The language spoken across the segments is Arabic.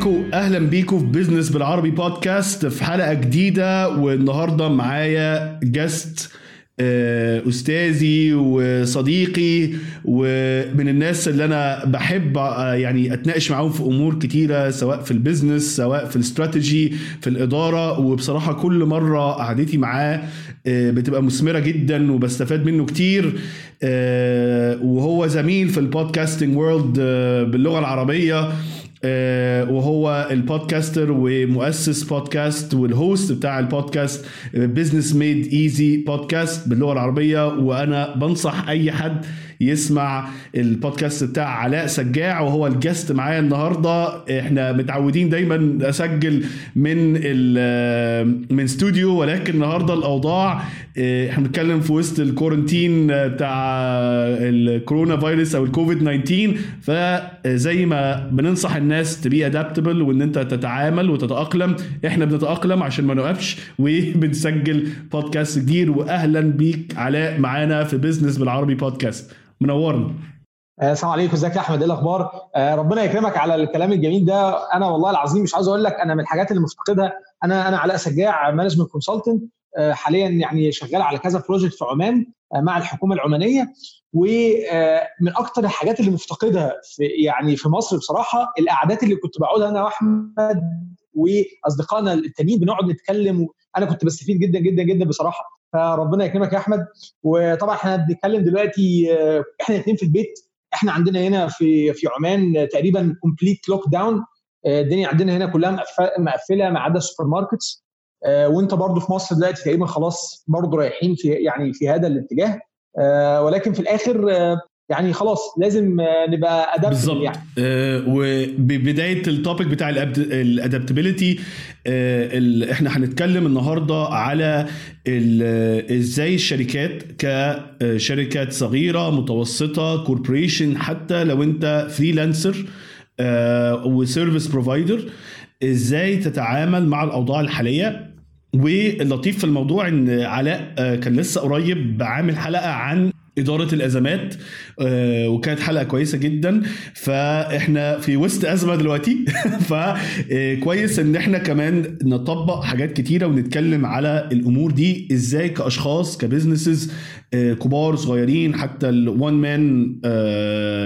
عليكم أهلا بيكم في business بالعربي بودكاست في حلقة جديدة والنهاردة معايا guest آه، أستاذي وصديقي ومن الناس اللي أنا بحب آه، يعني أتناقش معاهم في أمور كتيرة سواء في ال business سواء في الاستراتيجي في الإدارة. وبصراحة كل مرة قعدتي معاه آه، بتبقى مثمرة جدا وبستفاد منه كتير. وهو زميل في ال podcasting world باللغة العربية. وهو ال podcaster ومؤسس بودكاست وال host بتاع ال podcast business made easy podcast باللغة العربية وأنا بنصح أي حد يسمع البودكاست بتاع علاء سجاع وهو ال guest معايا النهارده. إحنا متعودين دايما أسجل من من استوديو ولكن النهارده الأوضاع آه، إحنا بنتكلم في وسط ال quarantine بتاع ال corona virus أو الكوفيد 19 فزي ما بننصح الناس to be adaptable وإن أنت تتعامل وتتأقلم إحنا بنتأقلم عشان ما نوقفش وبنسجل بودكاست جديد واهلا بيك علاء معانا في business بالعربي بودكاست منورنا آه، السلام عليكم. ازيك يا احمد؟ إيه الاخبار؟ آه، ربنا يكرمك على الكلام الجميل ده. أنا والله العظيم مش عاوز أقول لك أنا من الحاجات اللي مفتقدها أنا أنا علاء سجاع management آه، consultant حاليا يعني شغال على كذا project في عمان مع الحكومة العمانية. ومن أكثر الحاجات اللي مفتقدها في يعني في مصر بصراحة القعدات اللي كنت بقعدها أنا وأحمد وأصدقائنا التانيين بنقعد نتكلم أنا كنت بستفيد جدا جدا جدا بصراحة. فربنا يكرمك يا أحمد. وطبعا إحنا بنتكلم دلوقتي آه، إحنا الاثنين في البيت. إحنا عندنا هنا في في عمان تقريبا complete lockdown الدنيا عندنا هنا كلها مقفلة ما عدا ال supermarkets آه، وإنت برضو في مصر دلوقتي تقريبا خلاص برضو رايحين في يعني في هذا الاتجاه. آه، ولكن في الآخر يعني خلاص لازم نبقى adaptable بالظبط يعني. آه وببداية ال topic بتاع ال adaptability آه إحنا هنتكلم النهارده على إزاي الشركات كشركات صغيرة متوسطة corporation حتى لو انت freelancer آه و service provider إزاي تتعامل مع الأوضاع الحالية واللطيف في الموضوع إن علاء آه، كان لسه قريب عامل حلقة عن إدارة الأزمات آه، وكانت حلقة كويسة جدا. فإحنا في وسط أزمة دلوقتي. فكويس إن إحنا كمان نطبق حاجات كتيرة ونتكلم على الأمور دي إزاي كأشخاص ك businesses آه، كبار صغيرين حتى ال one man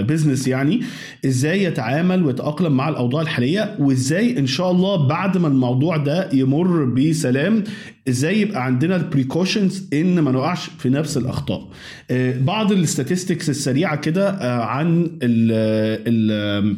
business يعني إزاي يتعامل ويتأقلم مع الأوضاع الحالية وإزاي إن شاء الله بعد ما الموضوع ده يمر بسلام إزاي يبقى عندنا ال precautions إن ما نقعش في نفس الأخطاء. آه، بعض ال statistics السريعة كده آه، عن ال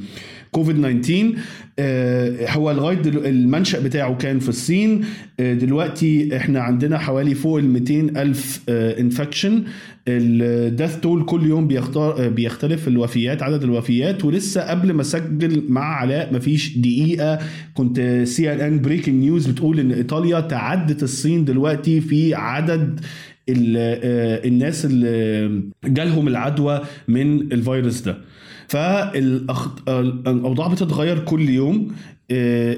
كوفيد 19 آه، هو لغايه المنشأ بتاعه كان في الصين. دلوقتي إحنا عندنا حوالي فوق ال 200 ألف infection ال death toll كل يوم بيختار بيختلف الوفيات عدد الوفيات. ولسه قبل ما أسجل مع علاء مفيش دقيقة. كنت CNN breaking news بتقول إن إيطاليا تعدت الصين دلوقتي في عدد الناس اللي جالهم العدوى من الفيروس ده. فالاوضاع بتتغير كل يوم.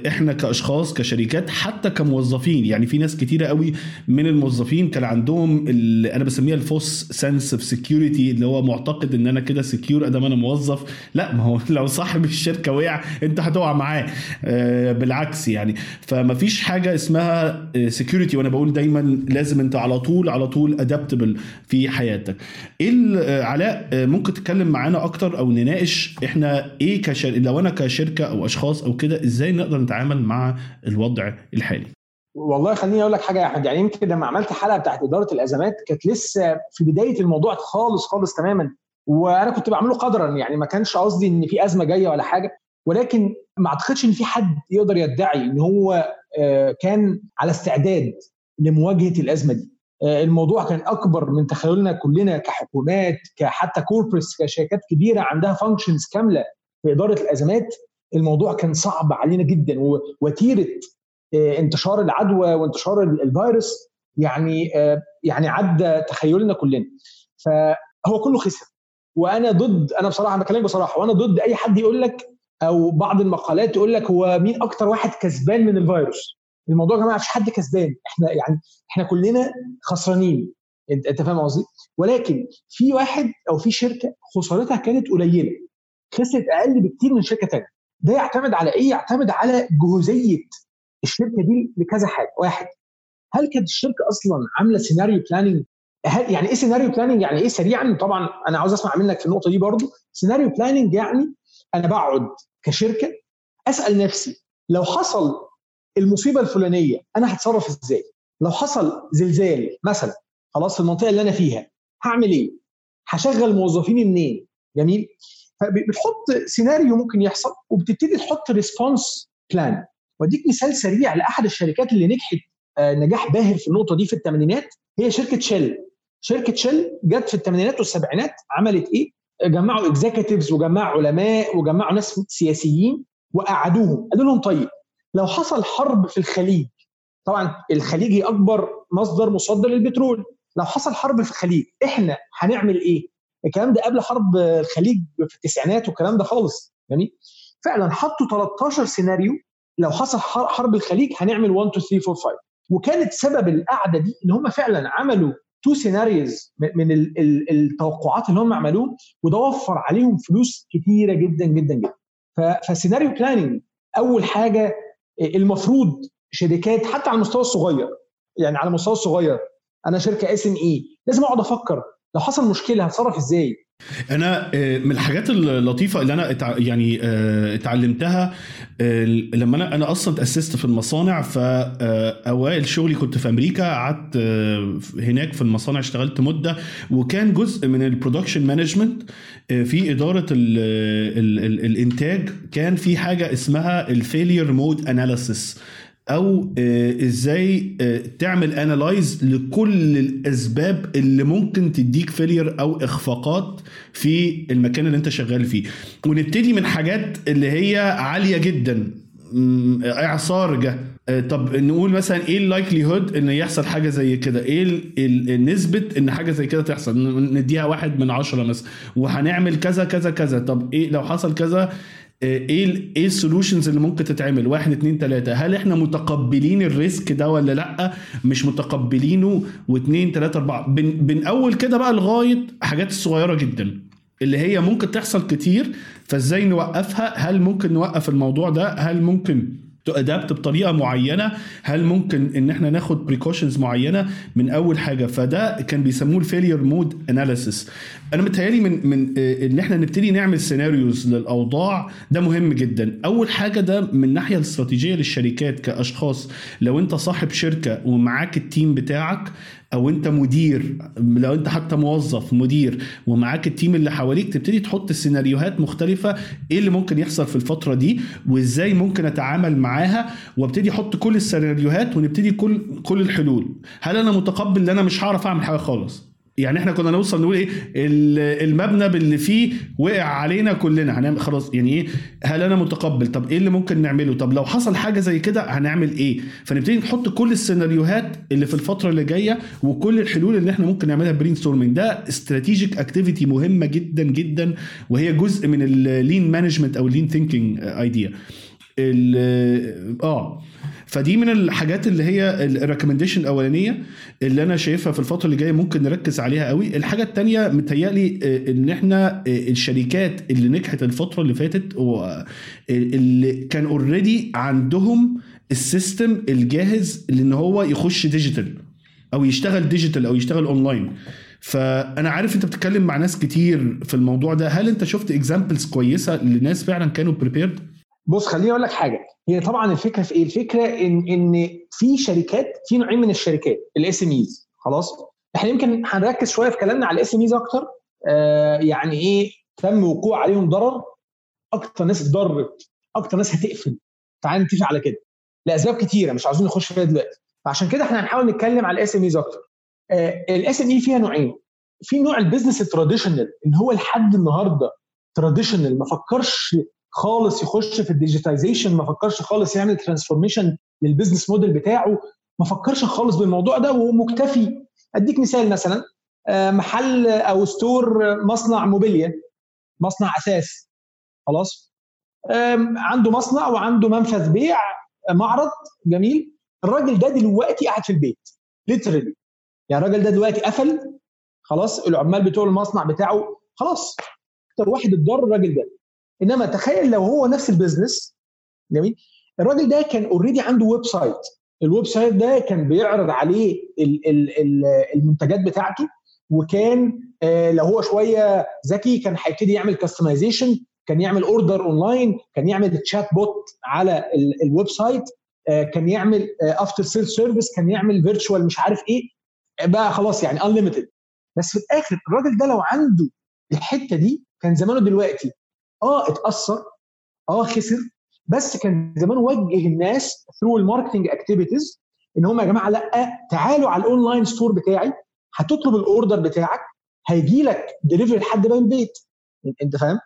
إحنا كأشخاص كشركات حتى كموظفين. يعني في ناس كتيرة قوي من الموظفين كان عندهم اللي أنا بسميها ال false sense of security اللي هو معتقد إن أنا كده secure أدام أنا موظف. لا ما هو لو صاحب الشركة وقع أنت هتقع معاه. آه، بالعكس يعني. فما فيش حاجة اسمها security وأنا بقول دايما لازم أنت على طول على طول adaptable في حياتك. إيه آه، علاء ممكن تتكلم معانا أكتر أو نناقش إحنا إيه كشر... لو أنا كشركة أو أشخاص أو كده إزاي نقدر نتعامل مع الوضع الحالي. والله خليني أقول لك حاجة يا أحمد يعني يمكن لما عملت حلقة بتاعت إدارة الأزمات كانت لسه في بداية الموضوع خالص خالص تماما وأنا كنت بعمله قدرا يعني ما كانش قصدي إن في أزمة جاية ولا حاجة ولكن ما أعتقدش إن في حد يقدر يدعي إن هو آه، كان على استعداد لمواجهة الأزمة دي. آه، الموضوع كان أكبر من تخيلنا كلنا كحكومات كحتى corporates كشركات كبيرة عندها functions كاملة في إدارة الأزمات الموضوع كان صعب علينا جدا ووتيره آه، انتشار العدوى وانتشار الفيروس يعني آه، يعني عدى تخيلنا كلنا. فهو كله خسر. وأنا ضد أنا بصراحة بكلمك بصراحة وأنا ضد أي حد يقول لك أو بعض المقالات تقول لك هو مين أكتر واحد كسبان من الفيروس. الموضوع يا جماعة مفيش حد كسبان. إحنا يعني إحنا كلنا خسرانين. أنت فاهم قصدي؟ ولكن في واحد أو في شركة خسارتها كانت قليلة. خسرت أقل بكتير من شركة ثانية ده يعتمد على إيه؟ يعتمد على جهوزية الشركة دي لكذا حاجة، واحد هل كانت الشركة أصلا عاملة scenario planning يعني إيه scenario planning يعني إيه سريعا؟ طبعا أنا عاوز أسمع منك في النقطة دي برضو. scenario planning يعني أنا بقعد كشركة أسأل نفسي لو حصل المصيبة الفلانية أنا هتصرف إزاي؟ لو حصل زلزال مثلا خلاص في المنطقة اللي أنا فيها هعمل إيه؟ هشغل موظفيني منين؟ جميل. فبتحط سيناريو ممكن يحصل وبتبتدي تحط response plan وأديك مثال سريع لأحد الشركات اللي نجحت نجاح باهر في النقطة دي في الثمانينات هي شركة Shell شركة Shell جت في الثمانينات والسبعينات عملت إيه؟ جمعوا executives وجمعوا علماء وجمعوا ناس سياسيين وقعدوهم. قالوا لهم طيب لو حصل حرب في الخليج طبعا الخليج هي أكبر مصدر مصدر للبترول. لو حصل حرب في الخليج إحنا هنعمل إيه؟ الكلام ده قبل حرب الخليج في التسعينات والكلام ده خالص. جميل. فعلا حطوا 13 سيناريو لو حصل حرب الخليج هنعمل 1 2 3 4 5 وكانت سبب القعدة دي إن هم فعلا عملوا two scenarios من ال ال التوقعات اللي هم عملوه وده وفر عليهم فلوس كتيرة جدا جدا جدا. ف scenario planning أول حاجة المفروض شركات حتى على المستوى الصغير يعني على المستوى الصغير أنا شركة SME لازم أقعد أفكر لو حصل مشكلة هتصرف إزاي؟ أنا من الحاجات اللطيفة اللي أنا يعني اتعلمتها لما أنا أنا أصلا تأسست في المصانع فاوائل شغلي كنت في أمريكا قعدت هناك في المصانع اشتغلت مدة وكان جزء من ال production management في إدارة ال ال ال الإنتاج كان في حاجة اسمها ال failure mode analysis أو إزاي تعمل analyze لكل الأسباب اللي ممكن تديك failure أو إخفاقات في المكان اللي أنت شغال فيه. ونبتدي من حاجات اللي هي عالية جدا. إعصار جه. طب نقول مثلا إيه ال likelihood إن يحصل حاجة زي كده؟ إيه نسبه إن حاجة زي كده تحصل؟ نديها واحد من عشرة مثلا. وهنعمل كذا كذا كذا. طب إيه لو حصل كذا إيه إيه ال solutions اللي ممكن تتعمل؟ واحد اتنين تلاتة. هل إحنا متقبلين ال risk ده ولا لأ؟ مش متقبلينه؟ واتنين تلاتة أربعة. بن, بن أول كده بقى لغاية حاجات الصغيرة جدا اللي هي ممكن تحصل كتير فإزاي نوقفها؟ هل ممكن نوقف الموضوع ده؟ هل ممكن ت adapt بطريقة معينة؟ هل ممكن إن إحنا ناخد precautions معينة من أول حاجة؟ فده كان بيسموه ال failure mode analysis أنا متهيألي من من إن إحنا نبتدي نعمل scenarios للأوضاع ده مهم جدا. أول حاجة ده من الناحيه الاستراتيجية للشركات كأشخاص. لو أنت صاحب شركة ومعاك ال team بتاعك أو أنت مدير لو أنت حتى موظف مدير ومعاك ال team اللي حواليك تبتدي تحط سيناريوهات مختلفة. إيه اللي ممكن يحصل في الفترة دي؟ وإزاي ممكن أتعامل معاها؟ وأبتدي أحط كل السيناريوهات ونبتدي كل كل الحلول. هل أنا متقبل إن أنا مش هعرف أعمل حاجة خالص؟ يعني إحنا كنا نوصل نقول إيه المبنى باللي فيه وقع علينا كلنا. هنعمل خلاص يعني إيه هل أنا متقبل؟ طب إيه اللي ممكن نعمله؟ طب لو حصل حاجة زي كده هنعمل إيه؟ فنبتدي نحط كل السيناريوهات اللي في الفترة اللي جاية وكل الحلول اللي إحنا ممكن نعملها brainstorming ده strategic activity مهمة جدا جدا وهي جزء من ال lean management أو ال lean thinking idea آه. فدي من الحاجات اللي هي ال recommendation الأولانية اللي أنا شايفها في الفترة اللي جاية ممكن نركز عليها قوي. الحاجة الثانية متهيألي إن إحنا الشركات اللي نجحت الفترة اللي فاتت اللي كان already عندهم ال system الجاهز لإن هو يخش digital أو يشتغل digital أو يشتغل اونلاين فأنا عارف أنت بتتكلم مع ناس كتير في الموضوع ده. هل أنت شفت examples كويسة لناس فعلا كانوا prepared بص خليني أقول لك حاجة. هي طبعا الفكرة في إيه؟ الفكرة إن إن في شركات في نوعين من الشركات ال SMEs خلاص؟ إحنا يمكن هنركز شوية في كلامنا على ال SMEs أكتر. آه يعني إيه؟ تم وقوع عليهم ضرر. أكتر ناس اتضرت. أكتر ناس هتقفل. تعال نتفق على كده. لأسباب كتيرة مش عاوزين نخش فيها دلوقتي. فعشان كده إحنا هنحاول نتكلم على ال SMEs أكتر. ال SME فيها نوعين. في نوع ال business ال traditional اللي هو لحد النهارده traditional ما فكرش خالص يخش في ال digitization ما فكرش خالص يعمل transformation لل business model بتاعه ما فكرش خالص بالموضوع ده ومكتفي. أديك مثال مثلا محل أو store مصنع موبيليا مصنع أثاث خلاص؟ عنده مصنع وعنده منفذ بيع معرض جميل. الراجل ده دلوقتي قاعد في البيت literally يعني الراجل ده دلوقتي قفل خلاص؟ العمال بتوع المصنع بتاعه خلاص. أكتر واحد اتضر الراجل ده. إنما تخيل لو هو نفس ال business جميل. الراجل ده كان already عنده website ال website ده كان بيعرض عليه المنتجات بتاعته وكان لو هو شوية ذكي كان هيبتدي يعمل customization كان يعمل order online كان يعمل chatbot على ال website كان يعمل after sale service كان يعمل virtual مش عارف إيه. بقى خلاص يعني unlimited بس في الآخر الراجل ده لو عنده الحتة دي كان زمانه دلوقتي آه اتأثر. آه خسر. بس كان زمان وجه الناس through ال marketing activities إن هم يا جماعة لأ تعالوا على ال online store بتاعي. هتطلب ال order بتاعك. هيجي لك دليفري لحد باب البيت. أنت فاهم؟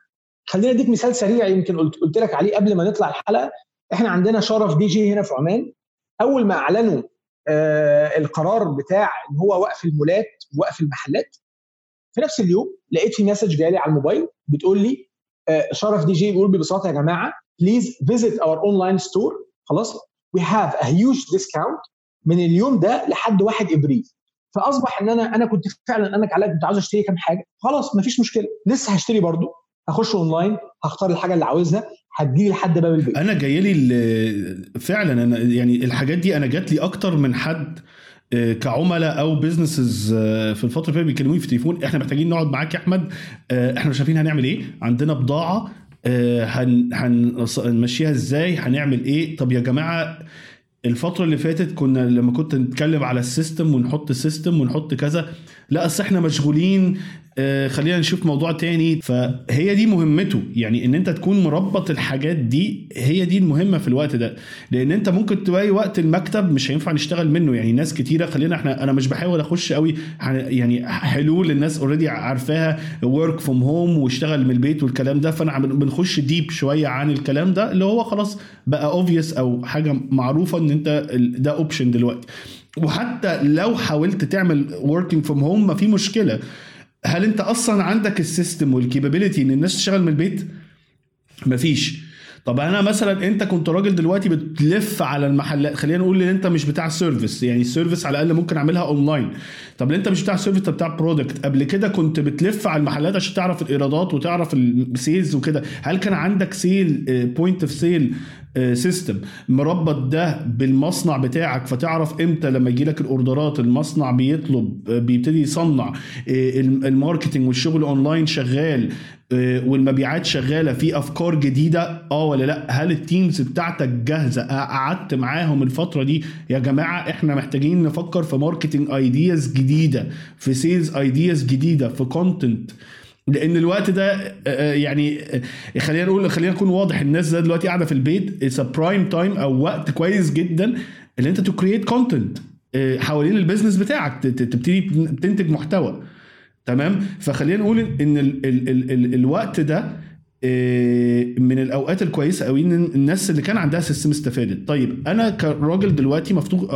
خلينا أديك مثال سريع يمكن قلت قلت لك عليه قبل ما نطلع الحلقة. إحنا عندنا Sharaf DG هنا في عمان. أول ما أعلنوا آه القرار بتاع إن هو وقف المولات وقف المحلات في نفس اليوم لقيت في message جالي على الموبايل بتقول لي Sharaf DG بيقول ببساطة يا جماعة please visit our online store خلاص؟ we have a huge discount من اليوم ده لحد 1 إبريل. فأصبح إن أنا أنا كنت فعلا أنا كنت عاوز أشتري كام حاجة. خلاص مفيش مشكلة. لسه هشتري برضو. هخش اونلاين هختار الحاجة اللي عاوزها هتجيلي لحد باب البيت. أنا جاي لي فعلا أنا يعني الحاجات دي أنا جات لي أكتر من حد كعملاء أو businesses في الفترة اللي فاتت بيكلموني في التليفون إحنا محتاجين نقعد معاك يا أحمد إحنا مش عارفين هنعمل إيه عندنا بضاعة هنمشيها إزاي هنعمل إيه؟ طب يا جماعة الفترة اللي فاتت كنا لما كنت نتكلم على ال system ونحط system ونحط كذا لا أصل إحنا مشغولين آه خلينا نشوف موضوع تاني. فهي دي مهمته. يعني إن أنت تكون مظبط الحاجات دي هي دي المهمة في الوقت ده. لأن أنت ممكن تلاقي وقت المكتب مش هينفع نشتغل منه. يعني ناس كتيرة خلينا إحنا أنا مش بحاول أخش قوي يعني حلول الناس already عارفاها work from home واشتغل من البيت والكلام ده. فأنا بنخش deep شوية عن الكلام ده اللي هو خلاص بقى obvious أو حاجة معروفة إن أنت ده option دلوقتي. وحتى لو حاولت تعمل working from home ما في مشكلة. هل انت أصلا عندك ال system وال capability إن الناس تشتغل من البيت؟ مفيش. طب أنا مثلا انت كنت راجل دلوقتي بتلف على المحلات خلينا نقول ان انت مش بتاع service يعني ال service على الأقل ممكن اعملها اونلاين طب انت مش بتاع service انت بتاع product قبل كده كنت بتلف على المحلات عشان تعرف الإيرادات وتعرف ال sales وكده. هل كان عندك sale point of sale system مربط ده بالمصنع بتاعك؟ فتعرف إمتى لما يجي لك ال order ات؟ المصنع بيطلب بيبتدي يصنع ال marketing والشغل اونلاين شغال. والمبيعات شغالة في أفكار جديدة. آه ولا لأ؟ هل ال teams بتاعتك جاهزة؟ قعدت معاهم الفترة دي. يا جماعة إحنا محتاجين نفكر في marketing ideas جديدة في sales ideas جديدة في content لأن الوقت ده يعني خلينا نقول خلينا نكون واضح الناس ده دلوقتي قاعدة في البيت. it's prime time أو وقت كويس جدا اللي أنت to content حوالين ال business بتاعك تبتدي تنتج محتوى. تمام؟ فخلينا نقول إن ال ال ال ال الوقت ده من الأوقات الكويسة قوي إن الناس اللي كان عندها system استفادت. طيب أنا كراجل دلوقتي مفتوح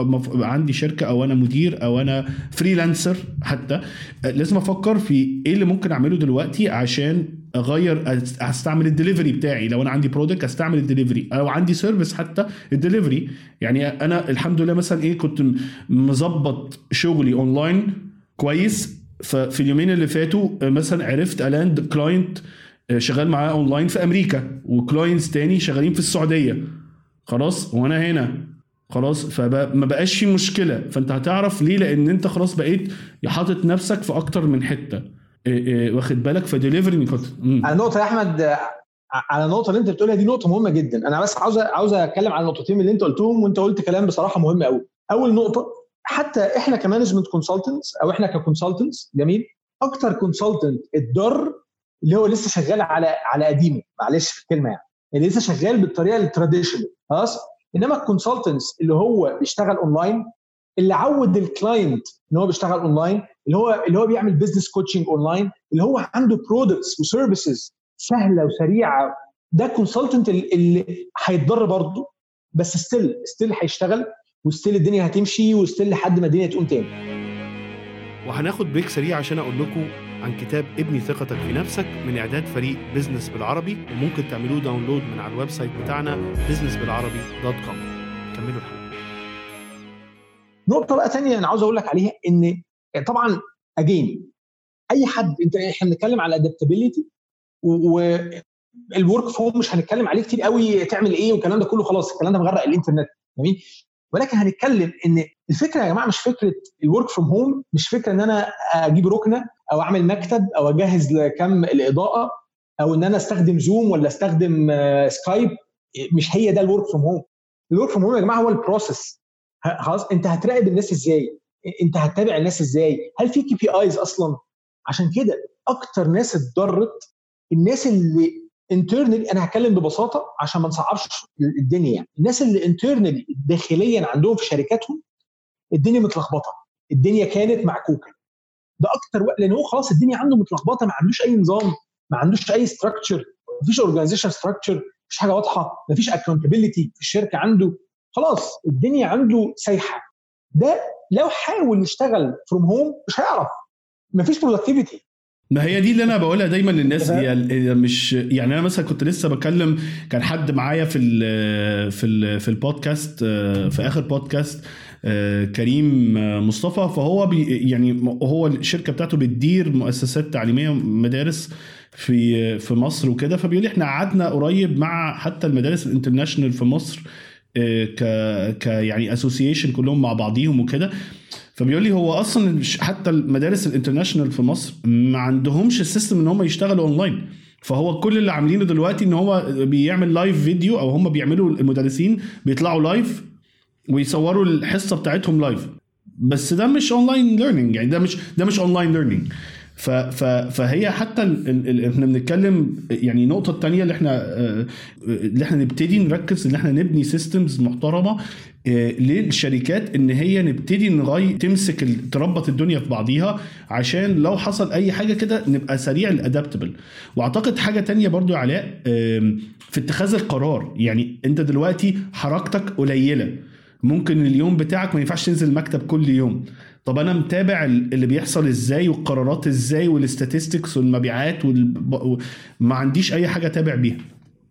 عندي شركة أو أنا مدير أو أنا freelancer حتى لازم أفكر في إيه اللي ممكن أعمله دلوقتي عشان أغير أستعمل الدليفري بتاعي. لو أنا عندي product أستعمل الدليفري أو عندي service حتى الدليفري يعني أنا الحمد لله مثلا إيه كنت مظبط شغلي اونلاين كويس ففي اليومين اللي فاتوا مثلا عرفت ال end client شغال معاه اونلاين في أمريكا و clients تاني شغالين في السعودية. خلاص وأنا هنا. خلاص فما بقاش في مشكلة. فأنت هتعرف ليه؟ لأن أنت خلاص بقيت حاطط نفسك في أكتر من حتة. واخد بالك؟ فديليفري على نقطة يا أحمد على النقطه اللي أنت بتقولها دي نقطة مهمة جدا. أنا بس عاوز عاوز أتكلم على النقطتين اللي أنت قلتهم وأنت قلت كلام بصراحة مهم قوي أول نقطة حتى إحنا ك management consultants أو إحنا ك consultants جميل؟ أكتر consultant اتضر اللي هو لسه شغال على على قديمه معلش في الكلمة يعني اللي لسه شغال بالطريقة ال traditional خلاص؟ إنما ال consultants اللي هو بيشتغل اونلاين اللي عود ال client إن هو بيشتغل اونلاين اللي هو اللي هو بيعمل business coaching online اللي هو عنده products و services سهلة وسريعة ده consultant اللي هيتضر برضه بس still still هيشتغل و still الدنيا هتمشي و still لحد ما الدنيا تقوم تاني. وهناخد break سريع عشان أقول لكم عن كتاب ابني ثقتك في نفسك من إعداد فريق business بالعربي وممكن تعملوه download من على ال website بتاعنا business بالعربي dot com. كملوا الحلقة. نقطة بقى ثانية أنا عاوز أقول لك عليها إن طبعا again أي حد أنت إحنا بنتكلم على adaptability و ال work from مش هنتكلم عليه كتير قوي تعمل إيه والكلام ده كله خلاص الكلام ده مغرق الإنترنت. جميل؟ ولكن هنتكلم إن الفكرة يا جماعة مش فكرة ال work from home مش فكرة إن أنا أجيب ركنة أو أعمل مكتب أو أجهز لكم الإضاءة أو إن أنا أستخدم زوم ولا أستخدم سكايب مش هي ده ال work from home ال work from home يا جماعة هو ال process خلاص أنت هتراقب الناس إزاي؟ أنت هتتابع الناس إزاي؟ هل في KPIs أصلا؟ عشان كده أكتر ناس اتضرت الناس اللي internally أنا هتكلم ببساطة عشان ما نصعبش الدنيا يعني. الناس اللي internally داخليا عندهم في شركاتهم الدنيا متلخبطة. الدنيا كانت معكوكة. ده أكتر وقت لأن هو خلاص الدنيا عنده متلخبطة ما عندوش أي نظام ما عندوش أي structure ما فيش organization structure مفيش حاجة واضحة مفيش accountability في الشركة عنده. خلاص الدنيا عنده سايحة. ده لو حاول يشتغل from home مش هيعرف. مفيش productivity ما هي دي اللي أنا بقولها دايما للناس. هي مش يعني أنا مثلا كنت لسه بكلم كان حد معايا في ال في ال في البودكاست في آخر بودكاست كريم مصطفى. فهو بي يعني هو الشركة بتاعته بتدير مؤسسات تعليمية مدارس في في مصر وكده. فبيقول لي إحنا قعدنا قريب مع حتى المدارس ال international في مصر ك ك يعني association كلهم مع بعضيهم وكده. فبيقول لي هو أصلا حتى المدارس ال international في مصر ما عندهمش ال system إن هم يشتغلوا أونلاين. فهو كل اللي عاملينه دلوقتي إن هو بيعمل live video أو هم بيعملوا المدرسين بيطلعوا live ويصوروا الحصة بتاعتهم live بس ده مش online learning يعني ده مش ده مش online learning ف ف فهي حتى إحنا بنتكلم يعني النقطة الثانية اللي إحنا اللي إحنا نبتدي نركز ان إحنا نبني systems محترمة للشركات ان هي نبتدي نغير تمسك تربط الدنيا في بعضيها عشان لو حصل اي حاجة كده نبقى سريع ال adaptable واعتقد حاجة تانية برضو علاء في اتخاذ القرار يعني انت دلوقتي حركتك قليلة. ممكن اليوم بتاعك ما ينفعش تنزل المكتب كل يوم. طب أنا متابع اللي بيحصل إزاي والقرارات إزاي وال statistics والمبيعات وال... ما عنديش أي حاجة أتابع بيها.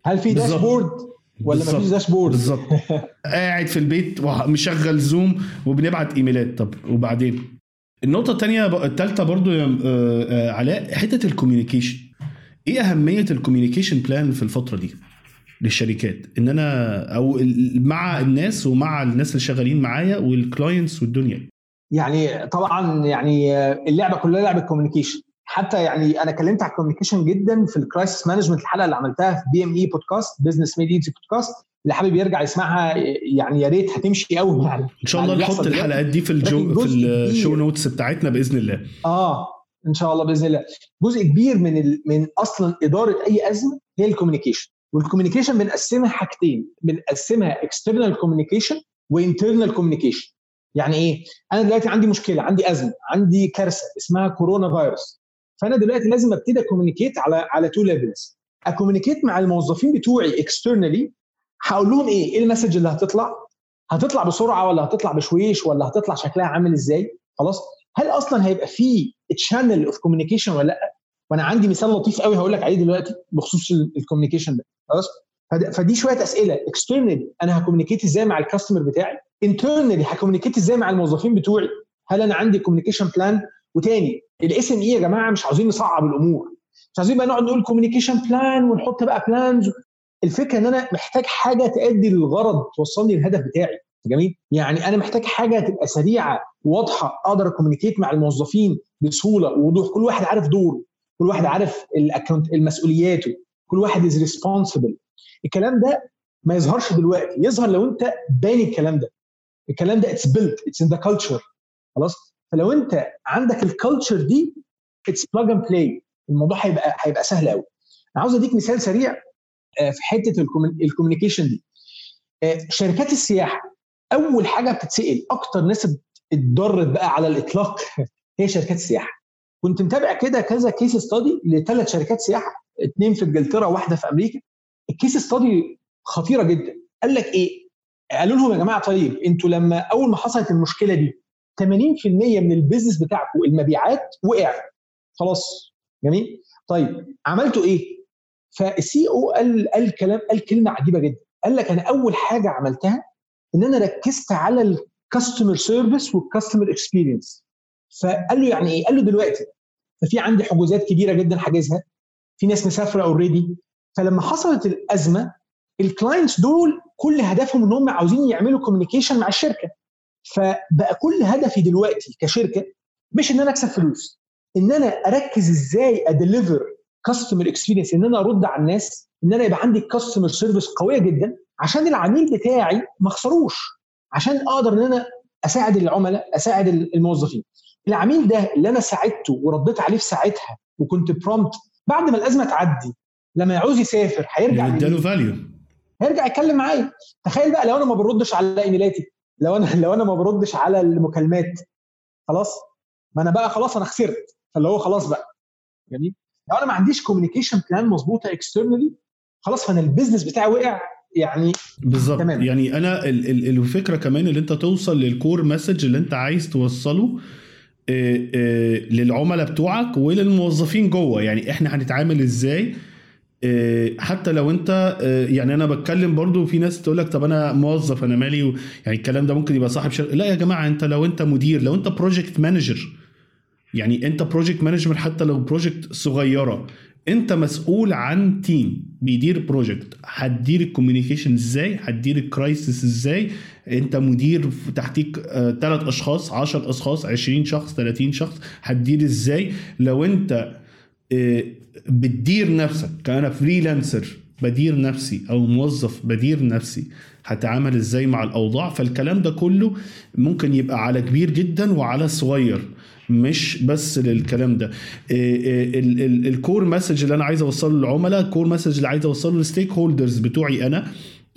هل في dashboard ولا ما فيش dashboard بالظبط. قاعد في البيت ومشغل Zoom وبنبعت إيميلات. طب وبعدين؟ النقطة الثانية الثالثه برضو يا علاء حتة ال communication إيه أهمية ال communication plan في الفترة دي؟ للشركات. إن أنا أو مع الناس ومع الناس اللي شغالين معايا وال clients والدنيا. يعني طبعا يعني اللعبة كلها لعبة communication حتى يعني أنا اتكلمت على ال communication جدا في ال crisis management الحلقة اللي عملتها في BME podcast Business Made Easy podcast اللي حابب يرجع يسمعها يعني يا ريت هتمشي قوي يعني. إن شاء الله نحط الحلقات دي في الجو في ال show notes بتاعتنا بإذن الله. آه إن شاء الله بإذن الله. جزء كبير من ال... من أصلا إدارة أي أزمة هي ال communication وال communication بنقسمها حاجتين بنقسمها external communication و internal communication يعني إيه؟ أنا دلوقتي عندي مشكلة عندي أزمة عندي كارثة اسمها corona virus فأنا دلوقتي لازم أبتدي ا communicate على على two levels ا communicate مع الموظفين بتوعي externally هقول لهم إيه؟ إيه ال message اللي هتطلع؟ هتطلع بسرعة ولا هتطلع بشويش ولا هتطلع شكلها عامل إزاي؟ خلاص؟ هل أصلا هيبقى في channel of communication ولا لأ؟ وأنا عندي مثال لطيف قوي هقول لك عليه دلوقتي بخصوص ال communication ده. خلاص؟ فدي شوية أسئلة. externally أنا ه communicate إزاي مع ال customer بتاعي؟ internally ه communicate إزاي مع الموظفين بتوعي؟ هل أنا عندي communication plan وتاني ال SME يا جماعة مش عاوزين نصعب الأمور. مش عايزين بقى نقعد نقول communication plan ونحط بقى plans الفكرة إن أنا محتاج حاجة تؤدي للغرض توصلني للهدف بتاعي. جميل؟ يعني أنا محتاج حاجة تبقى سريعة واضحة أقدر ا communicate مع الموظفين بسهولة ووضوح كل واحد عارف دوره. كل واحد عارف ال account المسؤولياته. كل واحد is responsible الكلام ده ما يظهرش دلوقتي. يظهر لو انت باني الكلام ده. الكلام ده it's built it's in the culture خلاص؟ فلو انت عندك ال culture دي it's plug and play الموضوع هيبقى هيبقى سهل قوي أنا عاوز أديك مثال سريع في حتة ال communication دي. شركات السياحة أول حاجة بتتسأل أكتر ناس اتضرت بقى على الإطلاق هي شركات السياحة. كنت متابع كده كذا case study لثلاث شركات سياحة اثنين في إنجلترا وواحدة في أمريكا. ال case study خطيرة جدا. قال لك إيه؟ قالوا لهم يا جماعة طيب أنتوا لما أول ما حصلت المشكلة دي 80% من ال business بتاعكم المبيعات وقع. خلاص. جميل؟ طيب عملتوا إيه؟ فال CEO قال قال كلام قال كلمة عجيبة جدا. قال لك أنا أول حاجة عملتها إن أنا ركزت على ال customer service وال customer experience فقال له يعني إيه؟ قال له دلوقتي. ففي عندي حجوزات كبيرة جدا حاجزها. في ناس مسافرة already فلما حصلت الأزمة ال clients دول كل هدفهم إن هم عاوزين يعملوا communication مع الشركة. فبقى كل هدفي دلوقتي كشركة مش إن أنا أكسب فلوس. إن أنا أركز إزاي ا deliver customer experience إن أنا أرد على الناس إن أنا يبقى عندي customer service قوية جدا عشان العميل بتاعي ما اخسروش عشان أقدر إن أنا أساعد العملاء أساعد الموظفين. العميل ده اللي أنا ساعدته ورديت عليه في ساعتها وكنت prompt بعد ما الأزمة تعدي لما يعوز يسافر هيرجع اداله value هيرجع يتكلم معايا. تخيل بقى لو أنا ما بردش على إيميلاتي لو أنا لو أنا ما بردش على المكالمات. خلاص؟ ما أنا بقى خلاص أنا خسرت. فاللي هو خلاص بقى. جميل؟ لو أنا ما عنديش communication plan مظبوطة externally خلاص فأنا ال business بتاعي وقع يعني بالظبط. يعني أنا الفكرة كمان اللي أنت توصل لل core message اللي أنت عايز توصله للعملاء بتوعك وللموظفين جوه. يعني إحنا هنتعامل إزاي؟ حتى لو أنت يعني أنا بتكلم برضو في ناس تقول لك طب أنا موظف أنا مالي يعني الكلام ده ممكن يبقى صاحب شركة. لا يا جماعة أنت لو أنت مدير لو أنت project manager يعني أنت project manager حتى لو project صغيرة أنت مسؤول عن team بيدير project هتدير ال communication إزاي؟ هتدير ال crisis إزاي؟ أنت مدير تحتيك ثلاث uh, أشخاص 10 أشخاص 20 شخص 30 شخص. هتدير إزاي؟ لو أنت uh, بتدير نفسك كأنا freelancer بدير نفسي أو موظف بدير نفسي هتعامل إزاي مع الأوضاع؟ فالكلام ده كله ممكن يبقى على كبير جدا وعلى صغير. مش بس للكلام ده. ال core message اللي أنا عايز أوصله للعملاء ال core message اللي عايز أوصله لل stakeholders بتوعي أنا.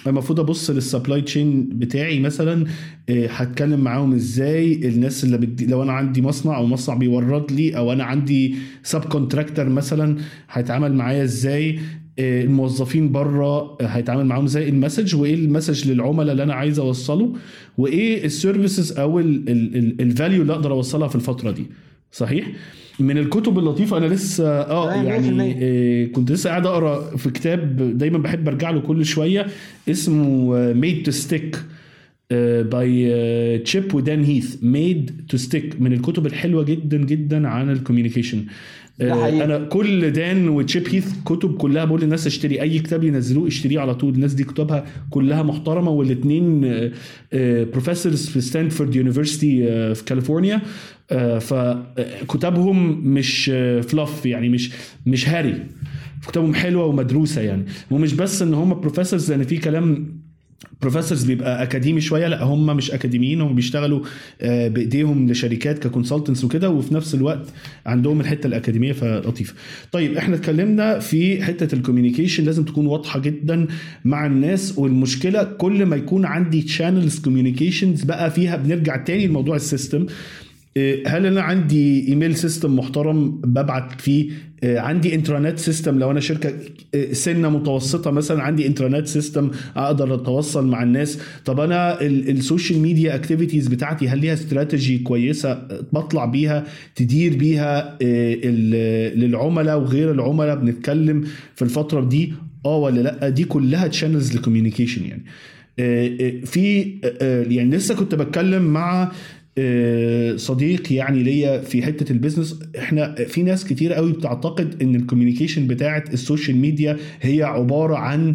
المفروض أبص لل supply chain بتاعي مثلا هتكلم معاهم إزاي؟ الناس اللي بدي لو أنا عندي مصنع أو مصنع بيورد لي أو أنا عندي subcontractor مثلا هيتعامل معايا إزاي؟ الموظفين بره هيتعامل معاهم إزاي ال message وإيه ال message للعملاء اللي أنا عايز أوصله وإيه ال services أو ال value اللي أقدر أوصلها في الفترة دي. صحيح؟ من الكتب اللطيفة أنا لسه آه يعني آه كنت لسه قاعد أقرأ في كتاب دايما بحب أرجع له كل شوية اسمه Made to Stick by Chip و Dan Heath Made to Stick من الكتب الحلوة جدا جدا عن ال communication. أنا كل Dan و Chip Heath كتب كلها بقول للناس اشتري أي كتاب ينزلوه اشتريه على طول. الناس دي كتبها كلها محترمة والاثنين professors في Stanford University في كاليفورنيا فكتابهم مش fluff يعني مش مش هاري. كتابهم حلوة ومدروسة يعني. ومش بس إن هم professors لأن في كلام professors بيبقى أكاديمي شوية. لا هم مش أكاديميين هم بيشتغلوا بإيديهم لشركات ك consultants وكده وفي نفس الوقت عندهم الحتة الأكاديمية فلطيفة. طيب إحنا اتكلمنا في حتة ال communication لازم تكون واضحة جدا مع الناس. والمشكلة كل ما يكون عندي channels communications بقى فيها بنرجع تاني لموضوع ال system. هل أنا عندي email system محترم ببعت فيه؟ عندي internet system لو أنا شركة سنة متوسطة مثلا عندي internet system أقدر أتواصل مع الناس. طب أنا ال social media activities بتاعتي هل ليها استراتيجي كويسة؟ بطلع بيها تدير بيها للعملاء وغير العملاء. بنتكلم في الفترة دي آه ولا لأ؟ دي كلها channels ل communication يعني. في يعني لسه كنت بتكلم مع صديق يعني ليا في حتة ال business إحنا في ناس كتير قوي بتعتقد إن ال communication بتاعه ال social media هي عبارة عن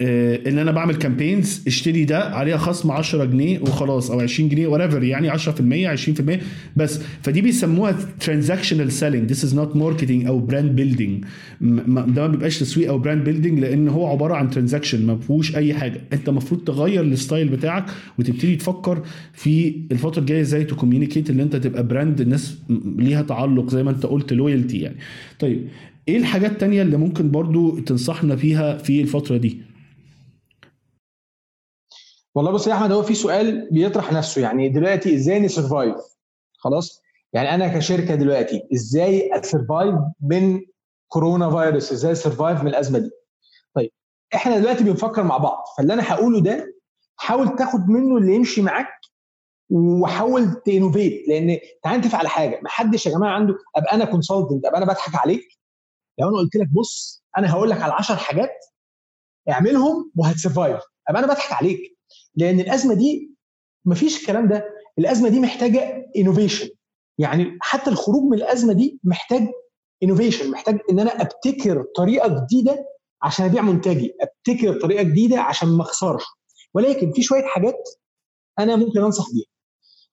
إن أنا بعمل campaigns اشتري ده عليها خصم 10 جنيه وخلاص أو 20 جنيه وريفر يعني 10% 20% بس فدي بيسموها transactional selling this is not marketing أو brand building ده ما بيبقاش تسويق أو brand building لأن هو عبارة عن transaction ما فيهوش أي حاجة. أنت المفروض تغير ال style بتاعك وتبتدي تفكر في الفترة الجاية إزاي ت communicate إن أنت تبقى brand الناس ليها تعلق زي ما أنت قلت loyalty يعني. طيب إيه الحاجات التانية اللي ممكن برضو تنصحنا فيها في الفترة دي؟ والله بص يا أحمد هو في سؤال بيطرح نفسه يعني دلوقتي إزاي ن survive خلاص؟ يعني أنا كشركة دلوقتي إزاي ا survive من corona virus إزاي ا survive من الأزمة دي؟ طيب إحنا دلوقتي بنفكر مع بعض فاللي أنا هقوله ده حاول تاخد منه اللي يمشي معاك وحاول ت innovate لأن تعال نتفق على حاجة ما حدش يا جماعة عنده أبقى أنا consultant أبقى أنا بضحك عليك. لو أنا قلت لك بص أنا هقول لك على 10 حاجات اعملهم وهت survive أبقى أنا بضحك عليك. لأن الازمه دي مفيش الكلام ده. الازمه دي محتاجه innovation يعني حتى الخروج من الازمه دي محتاج innovation محتاج ان أنا ابتكر طريقة جديدة عشان ابيع منتجي ابتكر طريقة جديدة عشان ما اخسرش. ولكن في شوية حاجات أنا ممكن أنصح بيها.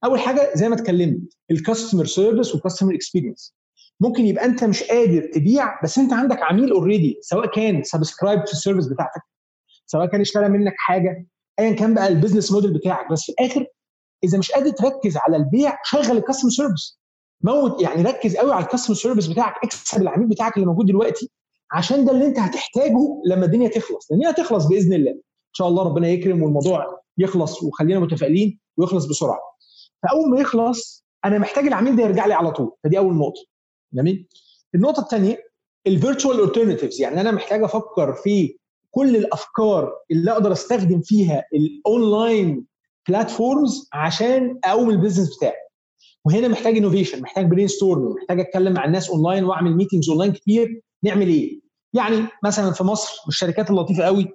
أول حاجة زي ما اتكلمت ال customer service وال customer experience ممكن يبقى أنت مش قادر تبيع بس أنت عندك عميل already سواء كان subscribe في ال service بتاعتك سواء كان اشترى منك حاجة. ايا كان بقى ال business model بتاعك. بس في الآخر إذا مش قادر تركز على البيع شغل ال customer service موت يعني ركز قوي على ال customer service بتاعك اكسب العميل بتاعك اللي موجود دلوقتي عشان ده اللي انت هتحتاجه لما الدنيا تخلص. لأن هي هتخلص بإذن الله. إن شاء الله ربنا يكرم والموضوع يخلص وخلينا متفائلين ويخلص بسرعة. فأول ما يخلص أنا محتاج العميل ده يرجع لي على طول. فدي أول نقطة. جميل؟ النقطة الثانية ال virtual alternatives. يعني أنا محتاج أفكر في كل الأفكار اللي أقدر أستخدم فيها ال online platforms عشان أقوم ال business بتاعي. وهنا محتاج innovation محتاج brainstorm محتاج أتكلم مع الناس اونلاين وأعمل meetings online كتير نعمل إيه؟ يعني مثلا في مصر الشركات اللطيفة قوي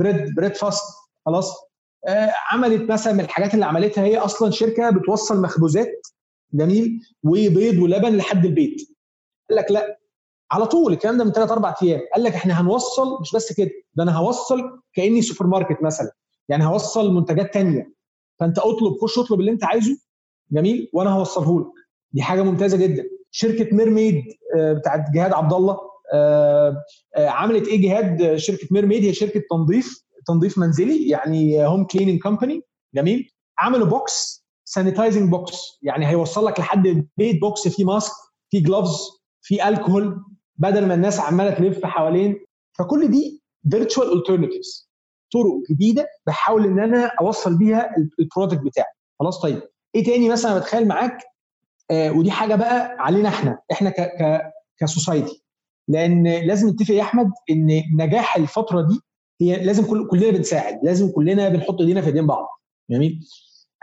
Bread Breadfast خلاص آه عملت مثلا من الحاجات اللي عملتها هي أصلا شركة بتوصل مخبوزات جميل وبيض ولبن لحد البيت. قال لك لا على طول الكلام ده من ثلاث أربع أيام. قال لك إحنا هنوصل مش بس كده ده أنا هوصل كأني سوبر ماركت مثلا. يعني هوصل منتجات تانية. فأنت اطلب خش اطلب اللي أنت عايزه. جميل؟ وأنا هوصله لك. دي حاجة ممتازة جدا. شركة ميرميد بتاعت جهاد عبد الله عملت إيه جهاد شركة ميرميد؟ هي شركة تنظيف تنظيف منزلي يعني home cleaning company جميل؟ عملوا box sanitizing box يعني هيوصل لك لحد البيت box فيه mask فيه gloves فيه الكحول بدل ما الناس عمالة تلف حوالين فكل دي virtual alternatives طرق جديدة بحاول إن أنا أوصل بيها ال product بتاعي. خلاص طيب. إيه تاني مثلا بتخيل معاك؟ آه ودي حاجة بقى علينا إحنا إحنا ك ك ك society. لأن لازم نتفق يا أحمد إن نجاح الفترة دي هي لازم كل كلنا بنساعد لازم كلنا بنحط إيدينا في إيدين بعض. جميل؟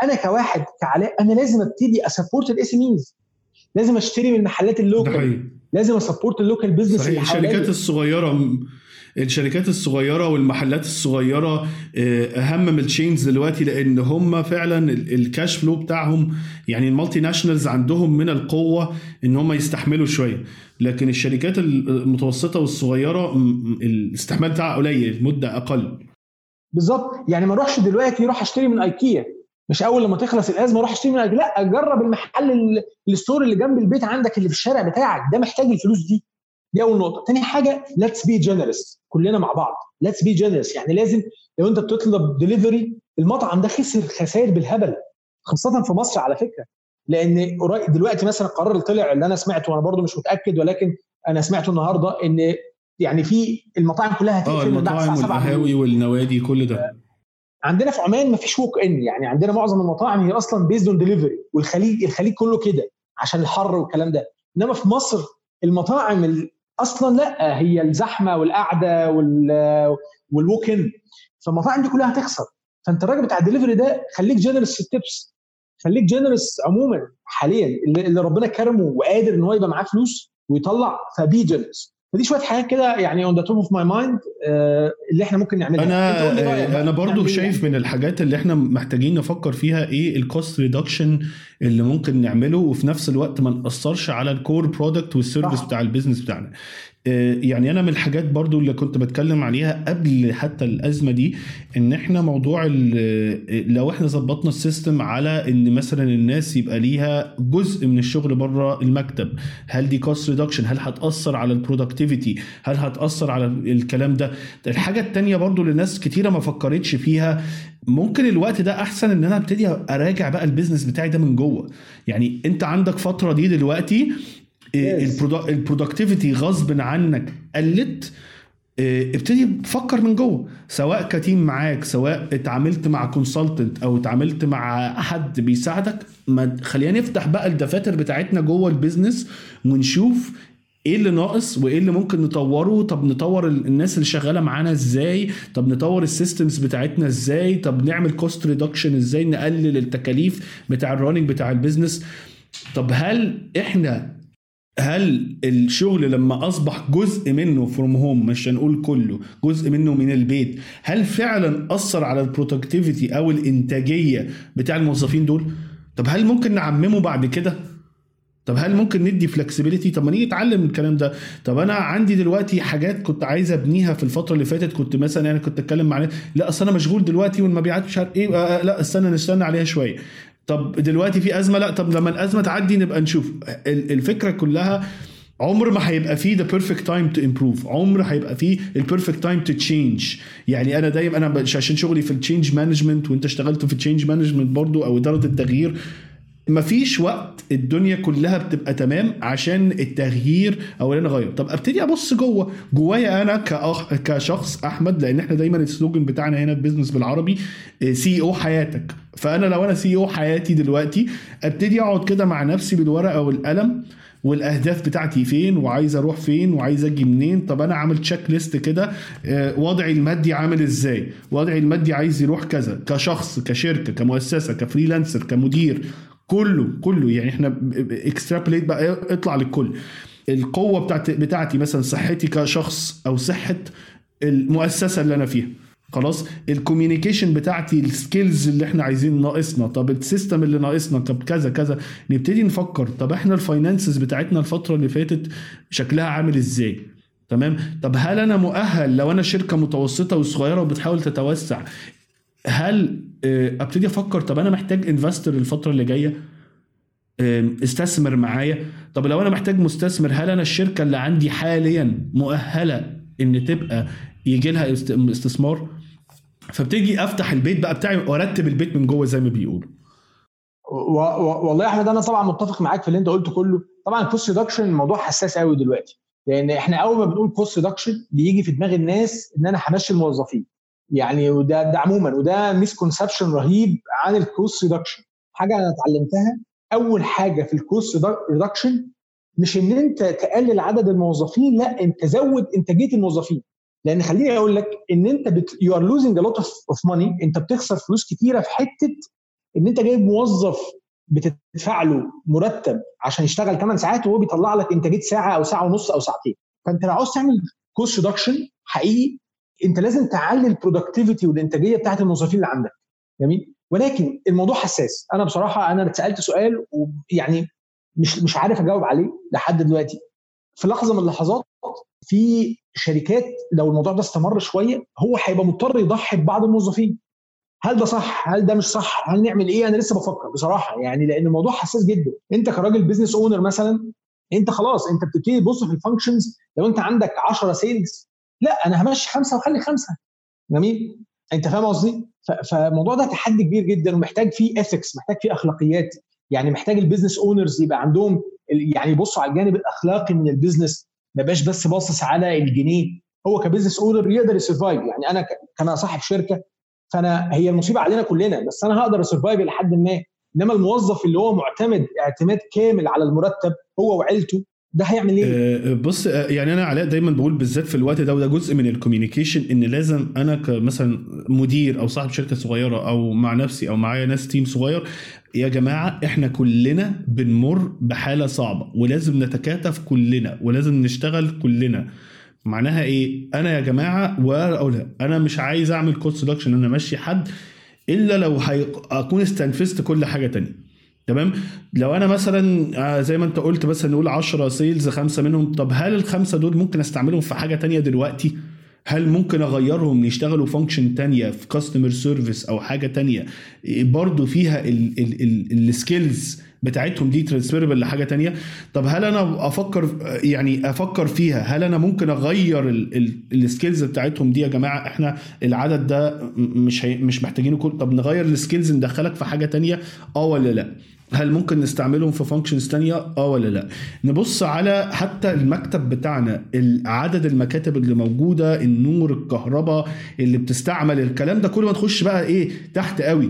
أنا كواحد كعلاء أنا لازم أبتدي أ support ال SMEs لازم أشتري من المحلات ال local. لازم أ support ال local business صحيح. الشركات الصغيرة الشركات الصغيرة والمحلات الصغيرة أهم من ال chains دلوقتي لأن هم فعلا ال cash flow بتاعهم يعني ال multinationals عندهم من القوة إن هم يستحملوا شوية. لكن الشركات المتوسطة والصغيرة الاستحمال بتاعها قليل مدة أقل. بالظبط. يعني ما أروحش دلوقتي أروح أشتري من إيكيا. مش أول لما تخلص الأزمة أروح اشتري من. لأ جرب المحل ال store اللي جنب البيت عندك اللي في الشارع بتاعك ده محتاج الفلوس دي. دي أول نقطة. تاني حاجة let's be generous كلنا مع بعض. let's be generous يعني لازم لو أنت بتطلب دليفري المطعم ده خسر خسائر بالهبل خاصة في مصر على فكرة. لأن دلوقتي مثلا القرار اللي طلع اللي أنا سمعته وأنا برضو مش متأكد ولكن أنا سمعته النهارده إن يعني في المطاعم كلها هتقفل الساعة 7 والقهاوي والنوادي كل ده. عندنا في عمان ما فيش walk in يعني عندنا معظم المطاعم هي أصلا based on delivery والخليج الخليج كله كده عشان الحر والكلام ده. إنما في مصر المطاعم أصلا لأ هي الزحمة والقعدة وال walk in فالمطاعم دي كلها هتخسر. فأنت الراجل بتاع الدليفري ده خليك generous في ال tips خليك generous عموما حاليا اللي ربنا كرمه وقادر إن هو يبقى معاه فلوس ويطلع ف be generous فدي شوية حاجات كده يعني on the top of my mind اللي إحنا ممكن نعملها. أنا أنا برضو شايف من الحاجات اللي إحنا محتاجين نفكر فيها إيه ال cost reduction اللي ممكن نعمله وفي نفس الوقت ما نأثرش على ال core product وال service بتاع ال business بتاعنا. يعني أنا من الحاجات برضو اللي كنت بتكلم عليها قبل حتى الأزمة دي إن إحنا موضوع لو إحنا ظبطنا ال system على إن مثلا الناس يبقى ليها جزء من الشغل بره المكتب هل دي cost reduction هل هتأثر على ال productivity هل هتأثر على الكلام ده؟ الحاجة التانية برضو اللي ناس كتيرة ما فكرتش فيها ممكن الوقت ده أحسن إن أنا أبتدي أراجع بقى ال business بتاعي ده من جوه. يعني أنت عندك فترة دي دلوقتي ال productivity غصب عنك قلت ابتدي فكر من جوه. سواء ك team معاك سواء اتعاملت مع consultant أو اتعاملت مع حد بيساعدك ما خلينا نفتح بقى الدفاتر بتاعتنا جوه ال business ونشوف إيه اللي ناقص وإيه اللي ممكن نطوره. طب نطور الناس اللي شغالة معانا إزاي؟ طب نطور ال systems بتاعتنا إزاي؟ طب نعمل cost reduction إزاي؟ نقلل التكاليف بتاع ال running بتاع ال business طب هل إحنا هل الشغل لما أصبح جزء منه from home مش هنقول كله جزء منه من البيت هل فعلا أثر على ال productivity أو الإنتاجية بتاع الموظفين دول؟ طب هل ممكن نعممه بعد كده؟ طب هل ممكن ندي flexibility طب ما نيجي نتعلم الكلام ده. طب أنا عندي دلوقتي حاجات كنت عايز أبنيها في الفترة اللي فاتت كنت مثلا يعني كنت أتكلم مع لا أصل أنا مشغول دلوقتي والمبيعات مش عارف إيه آه لا استنى نستنى عليها شوية. طب دلوقتي في أزمة؟ لا. طب لما الأزمة تعدي نبقى نشوف. الفكرة كلها عمر ما هيبقى فيه the perfect time to improve عمر هيبقى فيه ال perfect time to change يعني أنا دايما أنا عشان شغلي في ال change management وأنت اشتغلت في ال change management برضو أو إدارة التغيير مفيش وقت الدنيا كلها بتبقى تمام عشان التغيير أو أنا اغير طب أبتدي أبص جوه. جوايا أنا كأخ كشخص أحمد لأن إحنا دايما ال slogan بتاعنا هنا في business بالعربي CEO حياتك. فأنا لو أنا CEO حياتي دلوقتي أبتدي أقعد كده مع نفسي بالورقة والقلم والأهداف بتاعتي فين وعايز أروح فين وعايز أجي منين. طب أنا عامل checklist كده وضعي المادي عامل إزاي؟ وضعي المادي عايز يروح كذا. كشخص كشركة كمؤسسة ك freelancer كمدير كله كله. يعني إحنا extrapolate بقى اطلع للكل. القوة بتاعت بتاعتي مثلا صحتي كشخص أو صحة المؤسسة اللي أنا فيها. خلاص؟ ال communication بتاعتي ال skills اللي إحنا عايزين ناقصنا. طب ال system اللي ناقصنا؟ طب كذا كذا. نبتدي نفكر. طب إحنا ال finances بتاعتنا الفترة اللي فاتت شكلها عامل إزاي؟ تمام؟ طب هل أنا مؤهل لو أنا شركة متوسطة وصغيرة وبتحاول تتوسع؟ هل أبتدي أفكر طب أنا محتاج investor الفترة اللي جاية؟ استثمر معايا. طب لو أنا محتاج مستثمر هل أنا الشركة اللي عندي حاليا مؤهلة إن تبقى يجي لها استثمار؟ فبتيجي أفتح البيت بقى بتاعي وأرتب البيت من جوه زي ما بيقولوا. والله يا أحمد أنا طبعا متفق معاك في اللي أنت قلته كله. طبعا ال cost reduction موضوع حساس قوي دلوقتي. لأن إحنا أول ما بنقول cost reduction بيجي في دماغ الناس إن أنا همشي الموظفين. يعني وده ده عموما وده misconception رهيب عن ال cost reduction حاجة أنا اتعلمتها أول حاجة في ال cost reduction مش إن أنت تقلل عدد الموظفين لأ انت زود إنتاجية الموظفين. لأن خليني أقول لك إن أنت. you are losing lot of money أنت بتخسر فلوس كتيرة في حتة إن أنت جايب موظف بتدفع له مرتب عشان يشتغل 8 ساعات وهو بيطلع لك إنتاجية ساعة أو ساعة ونص أو ساعتين. فأنت لو عاوز تعمل cost reduction حقيقي انت لازم تعلي ال productivity والانتاجية بتاعت الموظفين اللي عندك. جميل؟ ولكن الموضوع حساس. أنا بصراحة أنا اتسألت سؤال ويعني مش مش عارف أجاوب عليه لحد دلوقتي. في لحظة من اللحظات في شركات لو الموضوع ده استمر شوية هو هيبقى مضطر يضحي ببعض الموظفين. هل ده صح؟ هل ده مش صح؟ هل نعمل إيه؟ أنا لسه بفكر بصراحة. يعني لأن الموضوع حساس جدا. أنت كراجل business owner مثلا أنت خلاص أنت بتبتدي تبص في ال functions لو أنت عندك 10 sales لا أنا همشي خمسة وخلي خمسة. جميل؟ أنت فاهم قصدي؟ فالموضوع ده تحدي كبير جدا ومحتاج فيه ethics محتاج فيه أخلاقيات. يعني محتاج ال business owners يبقى عندهم يعني يبصوا على الجانب الأخلاقي من ال business ما يبقاش بس باصص على الجنيه. هو ك business owner يقدر ي survive يعني أنا كان صاحب شركة فأنا هي المصيبة علينا كلنا بس أنا هقدر ا survive لحد ما. إنما الموظف اللي هو معتمد اعتماد كامل على المرتب هو وعيلته ده هيعمل إيه؟ بص يعني أنا علاء دايما بقول بالذات في الوقت ده وده جزء من ال communication إن لازم أنا كمثلا مدير أو صاحب شركة صغيرة أو مع نفسي أو معايا ناس team صغير يا جماعة إحنا كلنا بنمر بحالة صعبة ولازم نتكاتف كلنا ولازم نشتغل كلنا معناها إيه؟ أنا يا جماعة ولا أنا مش عايز أعمل cost reduction أنا أمشي حد إلا لو أكون استنفذت كل حاجة تانية تمام؟ لو أنا مثلا زي ما أنت قلت مثلا نقول 10 sales خمسة منهم طب هل الخمسة دول ممكن أستعملهم في حاجة تانية دلوقتي؟ هل ممكن أغيرهم يشتغلوا function تانية في customer service أو حاجة تانية؟ برضو فيها ال skills بتاعتهم دي transferable لحاجة تانية. طب هل أنا أفكر يعني أفكر فيها؟ هل أنا ممكن أغير ال skills بتاعتهم دي؟ يا جماعة إحنا العدد ده مش مش محتاجينه كل طب نغير ال skills ندخلك في حاجة تانية آه ولا لا؟ هل ممكن نستعملهم في functions تانية؟ آه ولا لا. نبص على حتى المكتب بتاعنا عدد المكاتب اللي موجودة النور الكهرباء اللي بتستعمل الكلام ده كل ما تخش بقى إيه؟ تحت قوي.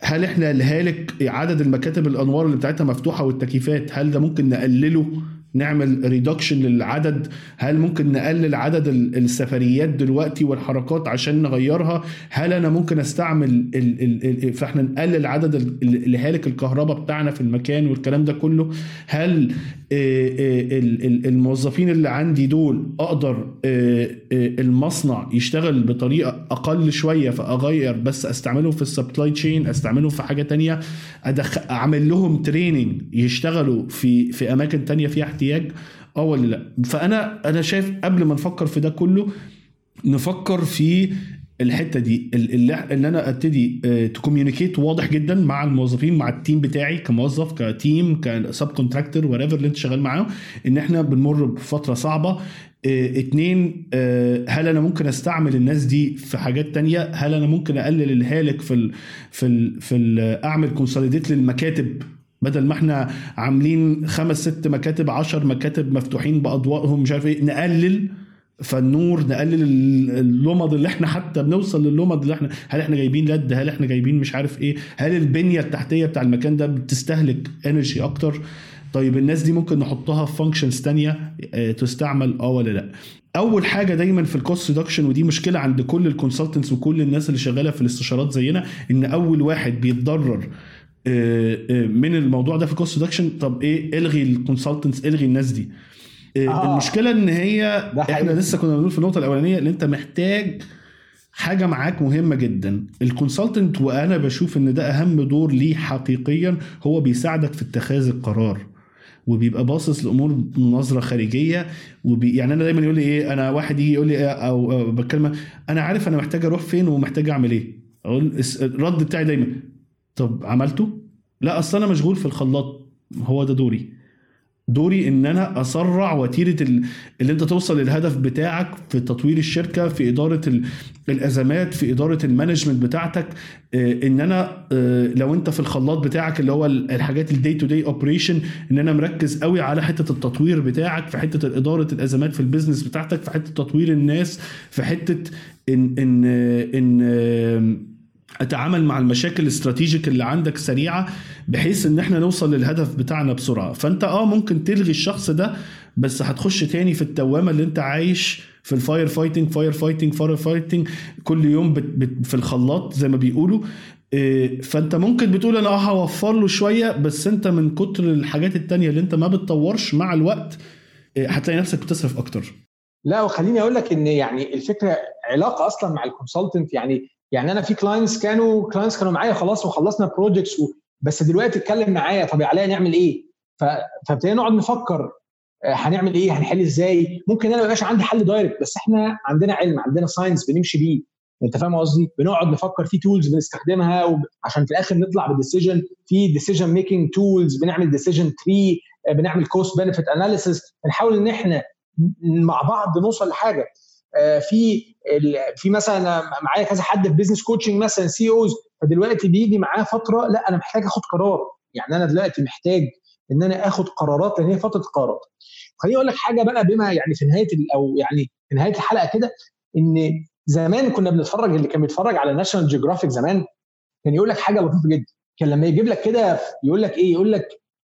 هل إحنا الهالك عدد المكاتب الأنوار اللي بتاعتها مفتوحة والتكييفات هل ده ممكن نقلله؟ نعمل ريدكشن للعدد. هل ممكن نقلل عدد السفريات دلوقتي والحركات عشان نغيرها؟ هل أنا ممكن أستعمل ال ال ال فإحنا نقلل عدد الهالك الكهرباء بتاعنا في المكان والكلام ده كله؟ هل الموظفين اللي عندي دول أقدر المصنع يشتغل بطريقة أقل شوية فأغير بس أستعملهم في ال supply chain أستعملهم في حاجة تانية؟ أعمل لهم training يشتغلوا في في أماكن تانية فيها احتياج. آه ولا لا؟ فأنا أنا شايف قبل ما نفكر في ده كله نفكر في الحتة دي اللي, اللي أنا أبتدي ت communicate واضح جدا مع الموظفين مع ال team بتاعي كموظف ك team ك subcontractor whatever اللي أنت شغال معاه إن إحنا بنمر بفترة صعبة. آه اتنين آه هل أنا ممكن أستعمل الناس دي في حاجات تانية؟ هل أنا ممكن أقلل الهالك في ال في ال في ال أعمل consolidate للمكاتب؟ بدل ما إحنا عاملين خمس ست مكاتب عشر مكاتب مفتوحين باضوائهم مش عارف إيه نقلل فالنور نقلل اللمض اللي إحنا حتى بنوصل لللمض اللي إحنا هل إحنا جايبين LED هل إحنا جايبين مش عارف إيه؟ هل البنية التحتية بتاع المكان ده بتستهلك energy أكتر؟ طيب الناس دي ممكن نحطها في functions تانية آه تستعمل آه ولا لأ؟ أول حاجة دايما في ال cost reduction ودي مشكلة عند كل ال consultants وكل الناس اللي شغالة في الاستشارات زينا إن أول واحد بيتضرر من الموضوع ده في ال cost reduction طب إيه إلغي ال consultants إلغي الناس دي. آه. المشكلة إن هي إحنا لسه كنا بنقول في النقطة الأولانية إن أنت محتاج حاجة معاك مهمة جدا. ال consultant وأنا بشوف إن ده أهم دور ليه حقيقيا هو بيساعدك في اتخاذ القرار. وبيبقى باصص لأمور بنظره خارجية وبي يعني أنا دايما يقول لي إيه أنا واحد يجي يقول لي إيه أو, أو بتكلم أنا عارف أنا محتاج أروح فين ومحتاج أعمل إيه. أقول الرد بتاعي دايما طب عملته؟ لا أصل أنا مشغول في الخلاط. هو ده دوري. دوري إن أنا أسرع وتيرة اللي أنت توصل للهدف بتاعك في تطوير الشركة في إدارة الأزمات في إدارة المانجمنت بتاعتك. إن أنا لو أنت في الخلاط بتاعك اللي هو الحاجات ال day to day operation إن أنا مركز قوي على حتة التطوير بتاعك في حتة إدارة الأزمات في ال business بتاعتك في حتة تطوير الناس في حتة ان ان إن أتعامل مع المشاكل ال strategic اللي عندك سريعة بحيث إن إحنا نوصل للهدف بتاعنا بسرعة. فأنت آه ممكن تلغي الشخص ده بس هتخش تاني في الدوامه اللي أنت عايش في ال firefighting firefighting firefighting كل يوم بت بت في الخلاط زي ما بيقولوا. فأنت ممكن بتقول أنا آه هوفر له شوية بس أنت من كتر الحاجات التانية اللي أنت ما بتطورش مع الوقت هتلاقي نفسك بتصرف أكتر. لا وخليني أقول لك إن يعني الفكرة علاقة أصلا مع ال consultant يعني يعني أنا في clients كانوا clients كانوا معايا خلاص وخلصنا projects و... بس دلوقتي اتكلم معايا طب يا علاء نعمل إيه؟ ف... فابتدينا نقعد نفكر هنعمل إيه؟ هنحل إزاي؟ ممكن أنا ما يبقاش عندي حل direct بس إحنا عندنا علم عندنا science بنمشي بيه أنت فاهم قصدي؟ بنقعد نفكر في tools بنستخدمها وب... عشان في الآخر نطلع ب decision في decision making tools بنعمل decision tree بنعمل cost benefit analysis بنحاول إن إحنا مع بعض نوصل لحاجة في في مثلا معايا كذا حد في business coaching مثلا CEOs فدلوقتي بيجي معاه فترة لا أنا محتاج آخد قرار. يعني أنا دلوقتي محتاج إن أنا آخد قرارات لأن هي فترة قرارات خليني أقول لك حاجة بقى بما يعني في نهاية أو يعني في نهاية الحلقة كده إن زمان كنا بنتفرج اللي كان بيتفرج على ناشونال جيوغرافيك زمان كان يقول لك حاجة لطيفة جدا. كان لما يجيب لك كده يقول لك إيه؟ يقول لك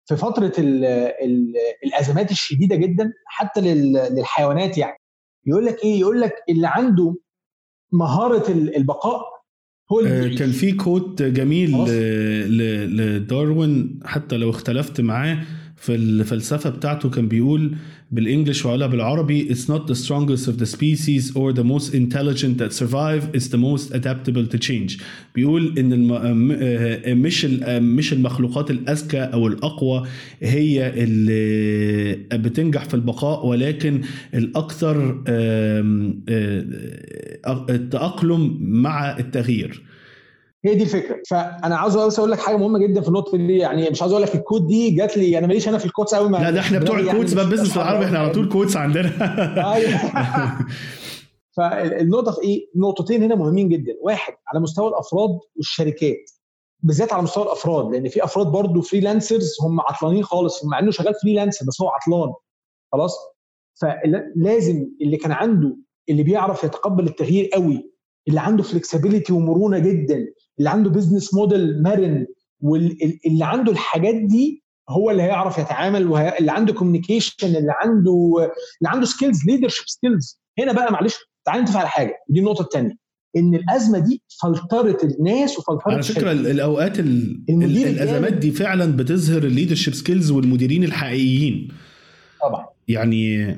في فترة ال ال الأزمات الشديدة جدا حتى للحيوانات يعني. يقول لك إيه؟ يقول لك اللي عنده مهارة البقاء هو اللي كان في quote جميل لداروين حتى لو اختلفت معاه في الفلسفة بتاعته كان بيقول بال English ولا بالعربي it's not the strongest of the species or the most intelligent that survive is the most adaptable to change. بيقول إن الم... مش مش المخلوقات الأذكى أو الأقوى هي اللي بتنجح في البقاء ولكن الأكثر التأقلم مع التغيير. هي دي الفكرة. فأنا عاوز بس أقول لك حاجة مهمة جدا في النقطة دي. يعني مش عاوز أقول لك ال quote دي جات لي أنا ماليش أنا في ال quotes قوي لا ده إحنا بتوع ال quotes بقى Business بالعربي إحنا على طول quotes عندنا. فالنقطة في إيه؟ نقطتين هنا مهمين جدا. واحد على مستوى الأفراد والشركات بالذات على مستوى الأفراد لأن في أفراد برضو freelancers هم عطلانين خالص مع إنه شغال freelancer بس هو عطلان. خلاص؟ فلازم اللي كان عنده اللي بيعرف يتقبل التغيير قوي اللي عنده flexibility ومرونة جدا اللي عنده business model مرن واللي عنده الحاجات دي هو اللي هيعرف يتعامل وهي... اللي عنده communication اللي عنده اللي عنده skills leadership skills هنا بقى معلش تعالى نتفق على حاجة. ودي النقطة الثانية إن الأزمة دي فلترت الناس وفلترت على فكرة الأوقات المدير الأزمات دي فعلا بتظهر ال leadership skills والمديرين الحقيقيين. طبعا. يعني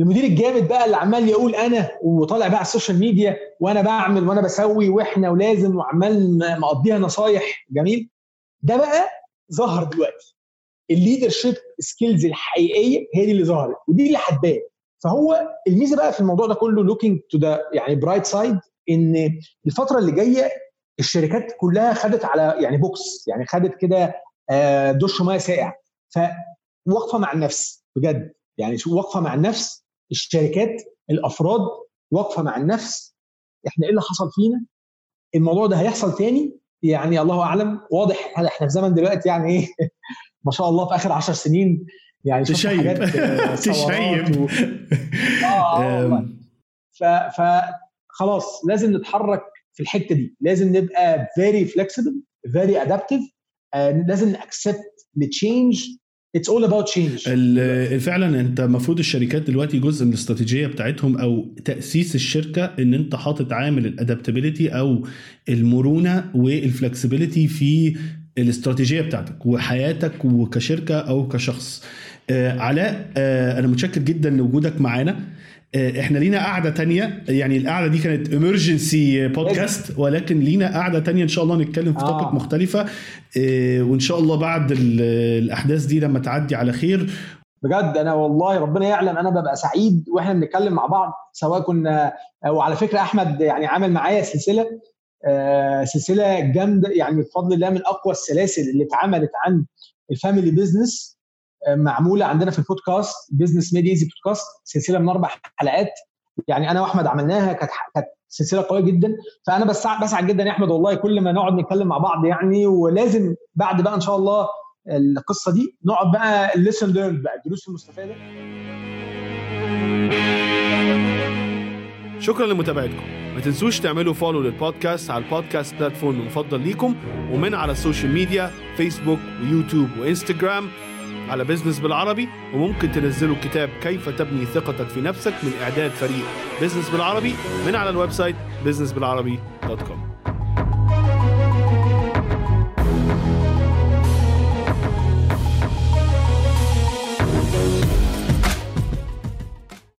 المدير الجامد بقى اللي عمال يقول أنا وطالع بقى على ال social media وأنا بعمل وأنا بسوي وإحنا ولازم وعمال مقضيها نصايح. جميل؟ ده بقى ظهر دلوقتي. ال leadership skills الحقيقية هي دي اللي ظهرت ودي اللي هتبان فهو الميزة بقى في الموضوع ده كله looking to the يعني bright side إن الفترة اللي جاية الشركات كلها خدت على يعني box يعني خدت كده دش مية ساقع. فواقفه مع النفس بجد. يعني واقفه مع النفس الشركات الأفراد واقفة مع النفس إحنا إيه اللي حصل فينا؟ الموضوع ده هيحصل تاني؟ يعني الله أعلم واضح هل إحنا في زمن دلوقتي يعني إيه؟ ما شاء الله في آخر 10 سنين يعني تشيب. تشيب. و... آه, آه ف ف خلاص لازم نتحرك في الحتة دي لازم نبقى very flexible very adaptive لازم ن accept ال change it's all about change فعلا انت المفروض الشركات دلوقتي جزء من الاستراتيجية بتاعتهم أو تأسيس الشركة إن أنت حاطط عامل ال adaptability أو المرونة وال flexibility في الاستراتيجية بتاعتك وحياتك وكشركة أو كشخص. آه علاء آه أنا متشكر جدا لوجودك معانا. إحنا لينا قعدة تانية. يعني القعدة دي كانت emergency podcast ولكن لينا قعدة تانية إن شاء الله نتكلم في آه. topic مختلفة. آه وإن شاء الله بعد الأحداث دي لما تعدي على خير. بجد أنا والله ربنا يعلم أنا ببقى سعيد وإحنا بنتكلم مع بعض سواء كنا وعلى فكرة أحمد يعني عامل معايا سلسلة آه سلسلة جامدة يعني بفضل الله من أقوى السلاسل اللي اتعملت عن ال family business. معمولة عندنا في ال podcast Business Made Easy podcast سلسلة من أربع حلقات. يعني أنا وأحمد عملناها كانت كانت سلسلة قوية جدا. فأنا بسعد بسعد جدا يا أحمد والله كل ما نقعد نتكلم مع بعض يعني. ولازم بعد بقى إن شاء الله القصة دي نقعد بقى ال lessons learned بقى الدروس المستفادة. شكرا لمتابعتكم. ما تنسوش تعملوا follow لل podcast على ال podcast platform المفضل ليكم ومن على ال social media فيسبوك ويوتيوب وانستجرام على Business بالعربي وممكن تنزلوا كتاب كيف تبني ثقتك في نفسك من إعداد فريق. Business بالعربي من على ال website businessbilarabi.com